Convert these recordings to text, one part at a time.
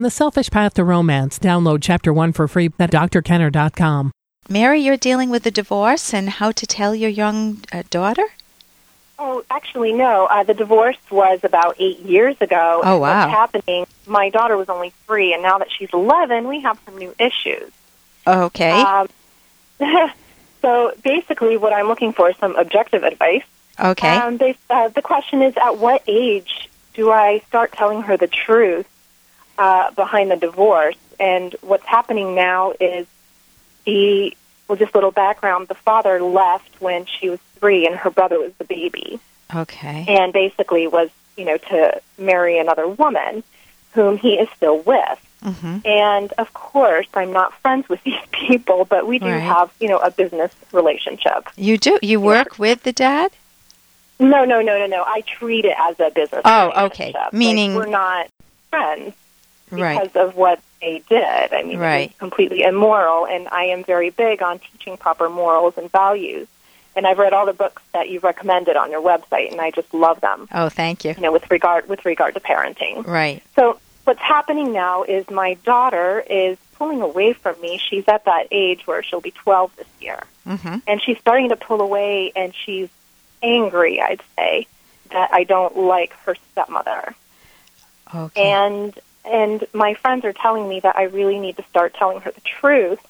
The Selfish Path to Romance. Download Chapter 1 for free at drkenner.com. Mary, you're dealing with a divorce and how to tell your young uh, daughter? Oh, actually, no. Uh, the divorce was about eight years ago. Oh, wow. What's happening? My daughter was only three, and now that she's 11, we have some new issues. Okay. Um, so basically, what I'm looking for is some objective advice. okay. Um, they, uh, the question is, at what age do I start telling her the truth uh, behind the divorce? And what's happening now is the well, just a little background. The father left when she was three, and her brother was the baby, okay. and basically was you know to marry another woman, whom he is still with. hmm And of course, I'm not friends with these people, but we do Right. have you know a business relationship. You do? You work with the dad? No, no, no, no, no. I treat it as a business. Oh, okay. relationship. Like, Meaning- we're not friends Right. because of what they did. I mean, Right. was completely immoral, and I am very big on teaching proper morals and values. And I've read all the books that you've recommended on your website, and I just love them. Oh, thank you. You know, with regard with regard to parenting. Right. So what's happening now is my daughter is pulling away from me. She's at that age where she'll be 12 this year hmm and she's starting to pull away and she's angry i'd say that i don't like her stepmother Okay. and and my friends are telling me that i really need to start telling her the truth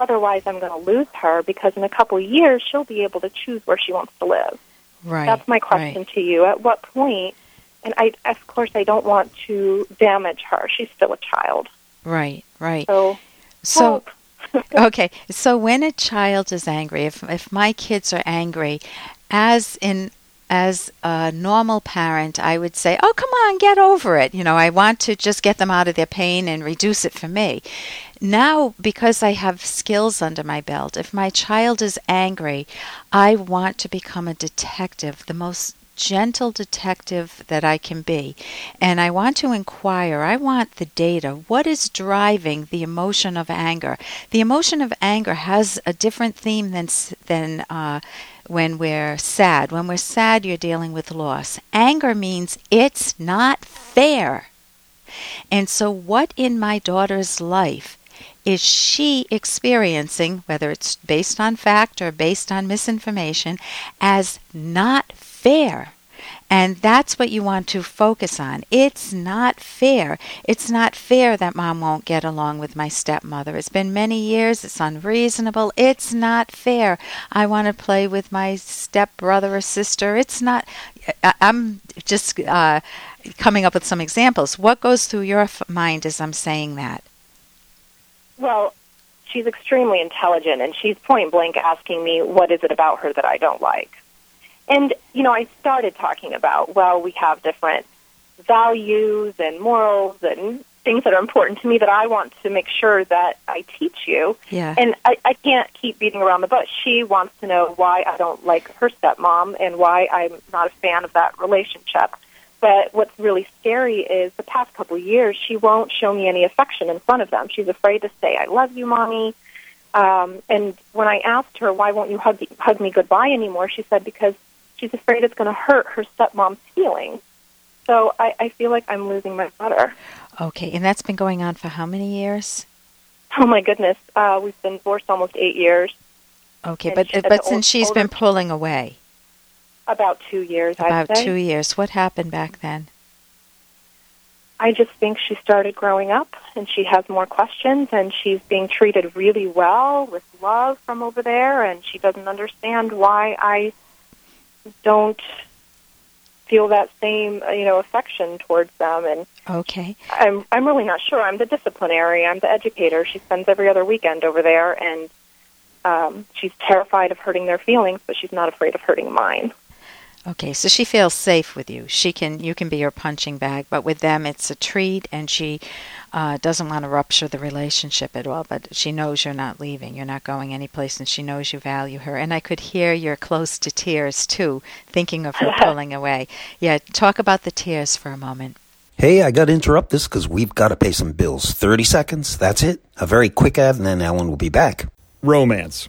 otherwise i'm going to lose her because in a couple of years she'll be able to choose where she wants to live right. that's my question to you at what point and i of course i don't want to damage her she's still a child Right. Right. so So, okay. So when a child is angry, if if my kids are angry, as in as a normal parent, I would say, "Oh, come on, get over it." You know, I want to just get them out of their pain and reduce it for me. Now, because I have skills under my belt, if my child is angry, I want to become a detective, the most gentle detective that I can be. And I want to inquire, I want the data. What is driving the emotion of anger? The emotion of anger has a different theme than, than uh, when we're sad. When we're sad, you're dealing with loss. Anger means it's not fair. And so, what in my daughter's life is she experiencing, whether it's based on fact or based on misinformation, as not? And that's what you want to focus on. It's not fair. It's not fair that mom won't get along with my stepmother. It's been many years. It's unreasonable. It's not fair. I want to play with my stepbrother or sister. It's not. I'm just uh, coming up with some examples. What goes through your mind as I'm saying that? Well, she's extremely intelligent, and she's point blank asking me, what is it about her that I don't like? And, you know, I started talking about, well, we have different values and morals and things that are important to me that I want to make sure that I teach you. Yeah. And I, I can't keep beating around the bush. She wants to know why I don't like her stepmom and why I'm not a fan of that relationship. But what's really scary is the past couple of years, she won't show me any affection in front of them. She's afraid to say, I love you, mommy. Um, and when I asked her, why won't you hug, hug me goodbye anymore, she said, because she's afraid it's going to hurt her stepmom's feelings. So I, I feel like I'm losing my daughter. Okay, and that's been going on for how many years? Oh, my goodness. Uh, we've been divorced almost eight years, Okay, And but she- but since ol- she's been pulling away about two years, about two years, what happened back then? I just think she started growing up and she has more questions and she's being treated really well with love from over there and she doesn't understand why I don't feel that same, you know, affection towards them and Okay, I'm I'm really not sure. I'm the disciplinary, I'm the educator. She spends every other weekend over there and um she's terrified of hurting their feelings, but she's not afraid of hurting mine. Okay, so she feels safe with you. She can you can be her punching bag, but with them it's a treat, and she uh, doesn't want to rupture the relationship at all. But she knows you're not leaving, you're not going anyplace, and she knows you value her. And I could hear you're close to tears too, thinking of her pulling away. Yeah, talk about the tears for a moment. Hey, I got to interrupt this because we've got to pay some bills. 30 seconds, that's it. A very quick ad, and then Ellen will be back. Romance.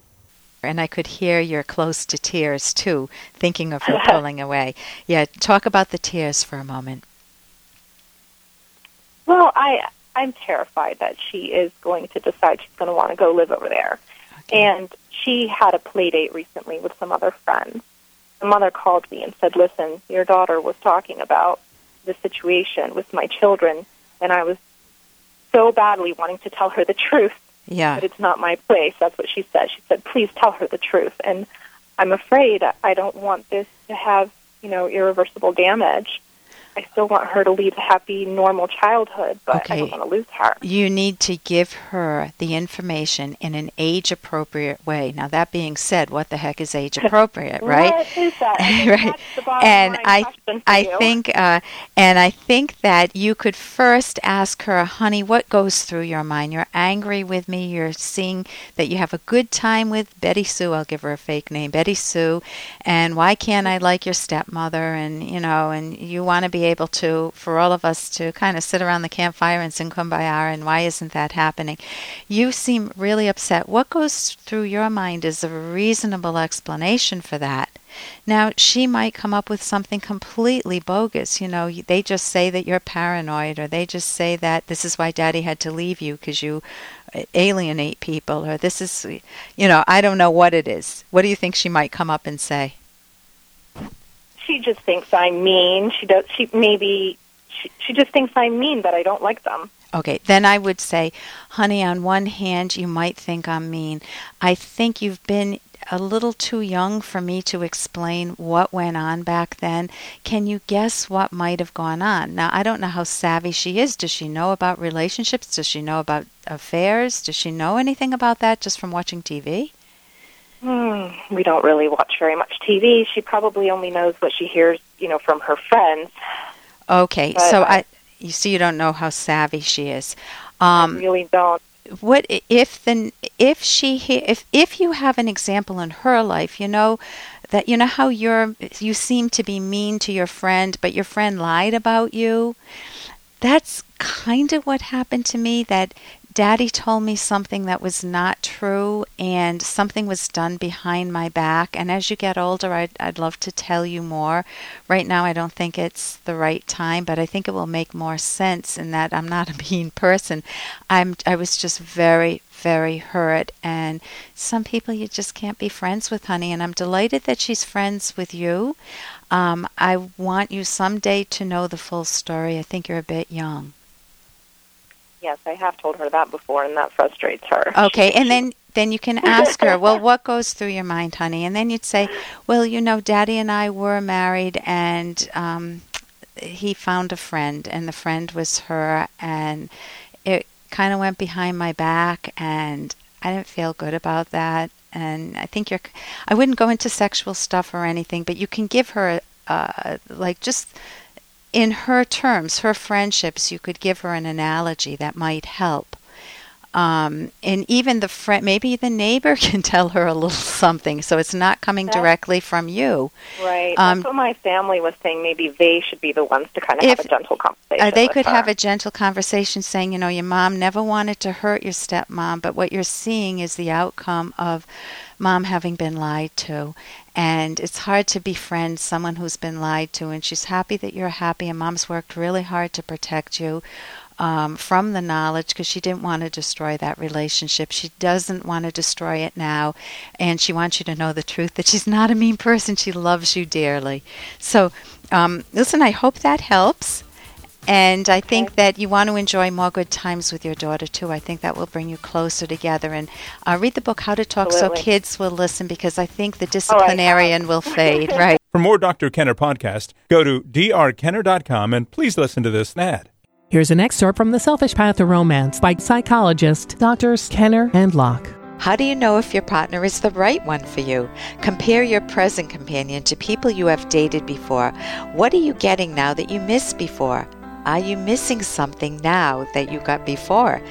And I could hear you're close to tears too, thinking of her pulling away. Yeah, talk about the tears for a moment. Well, I I'm terrified that she is going to decide she's going to want to go live over there. Okay. And she had a play date recently with some other friends. The mother called me and said, "Listen, your daughter was talking about the situation with my children, and I was so badly wanting to tell her the truth, Yeah. but it's not my place." That's what she said. She said, "Please tell her the truth." And I'm afraid I don't want this to have, you know, irreversible damage. I still want her to lead a happy, normal childhood, but I don't want to lose her. You need to give her the information in an age appropriate way. Now, that being said, what the heck is age appropriate, right? What is that? Right. And I, I you. think, uh, and I think that you could first ask her, honey, what goes through your mind? You're angry with me. You're seeing that you have a good time with Betty Sue. I'll give her a fake name, Betty Sue. And why can't I like your stepmother? And you know, and you want to be able to, for all of us to kind of sit around the campfire and sing Kumbaya. And why isn't that happening? You seem really upset. What goes through your mind is a reasonable explanation for that. Now, she might come up with something completely bogus. You know, they just say that you're paranoid, or they just say that this is why daddy had to leave you because you uh, alienate people, or this is, you know, I don't know what it is. What do you think she might come up and say? She just thinks I'm mean. She does. She maybe she, she just thinks I'm mean that I don't like them. Okay, then I would say, honey, on one hand, you might think I'm mean. I think you've been a little too young for me to explain what went on back then. Can you guess what might have gone on? Now, I don't know how savvy she is. Does she know about relationships? Does she know about affairs? Does she know anything about that just from watching TV? Hmm, we don't really watch very much TV. She probably only knows what she hears, you know, from her friends. Okay, But so I- I, you see, you don't know how savvy she is. I Um, really don't. what if the if she he- if if you have an example in her life you know that you know how you're you seem to be mean to your friend but your friend lied about you that's kind of what happened to me that daddy told me something that was not true and something was done behind my back. And as you get older I'd, I'd love to tell you more. Right now i don't think it's the right time but i think it will make more sense in that i'm not a mean person. I'm i was just very very hurt. And some people you just can't be friends with honey. And i'm delighted that she's friends with you. Um, i want you someday to know the full story. I think you're a bit young Yes, I have told her that before, and that frustrates her. Okay, and then then you can ask her, well, what goes through your mind, honey? And then you'd say, well, you know, Daddy and I were married, and um, he found a friend, and the friend was her, and it kind of went behind my back, and I didn't feel good about that. And I think you're, I wouldn't go into sexual stuff or anything, but you can give her, uh, like, just in her terms, her friendships, you could give her an analogy that might help. Um, and even the friend, maybe the neighbor can tell her a little something, so it's not coming That's- directly from you. Right. Um, That's what my family was saying. Maybe they should be the ones to kind of If- have a gentle conversation. Uh, they could her. have a gentle conversation saying, you know, your mom never wanted to hurt your stepmom, but what you're seeing is the outcome of mom having been lied to. And it's hard to befriend someone who's been lied to, and she's happy that you're happy, and mom's worked really hard to protect you. Um, from the knowledge because she didn't want to destroy that relationship. She doesn't want to destroy it now, and she wants you to know the truth that she's not a mean person. She loves you dearly. So, um, listen, I hope that helps. And I think that you want to enjoy more good times with your daughter too. I think that will bring you closer together. And uh, read the book How to Talk Absolutely. So Kids Will Listen because I think the disciplinarian will fade. Right. For more Dr. Kenner podcast, go to drkenner.com and please listen to this ad. Here's an excerpt from The Selfish Path to Romance by psychologists Doctors Kenner and Locke. How do you know if your partner is the right one for you? Compare your present companion to people you have dated before. What are you getting now that you missed before? Are you missing something now that you got before?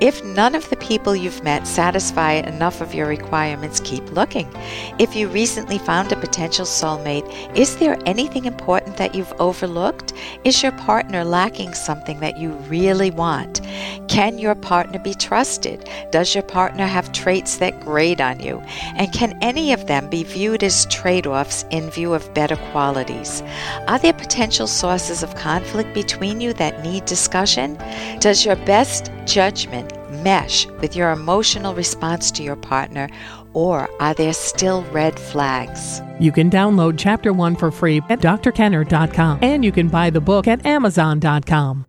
If none of the people you've met satisfy enough of your requirements, keep looking. If you recently found a potential soulmate, is there anything important that you've overlooked? Is your partner lacking something that you really want? Can your partner be trusted? Does your partner have traits that grate on you? And can any of them be viewed as trade offs in view of better qualities? Are there potential sources of conflict between you that need discussion? Does your best judgment mesh with your emotional response to your partner, or are there still red flags? You can download Chapter 1 for free at drkenner.com and you can buy the book at amazon.com.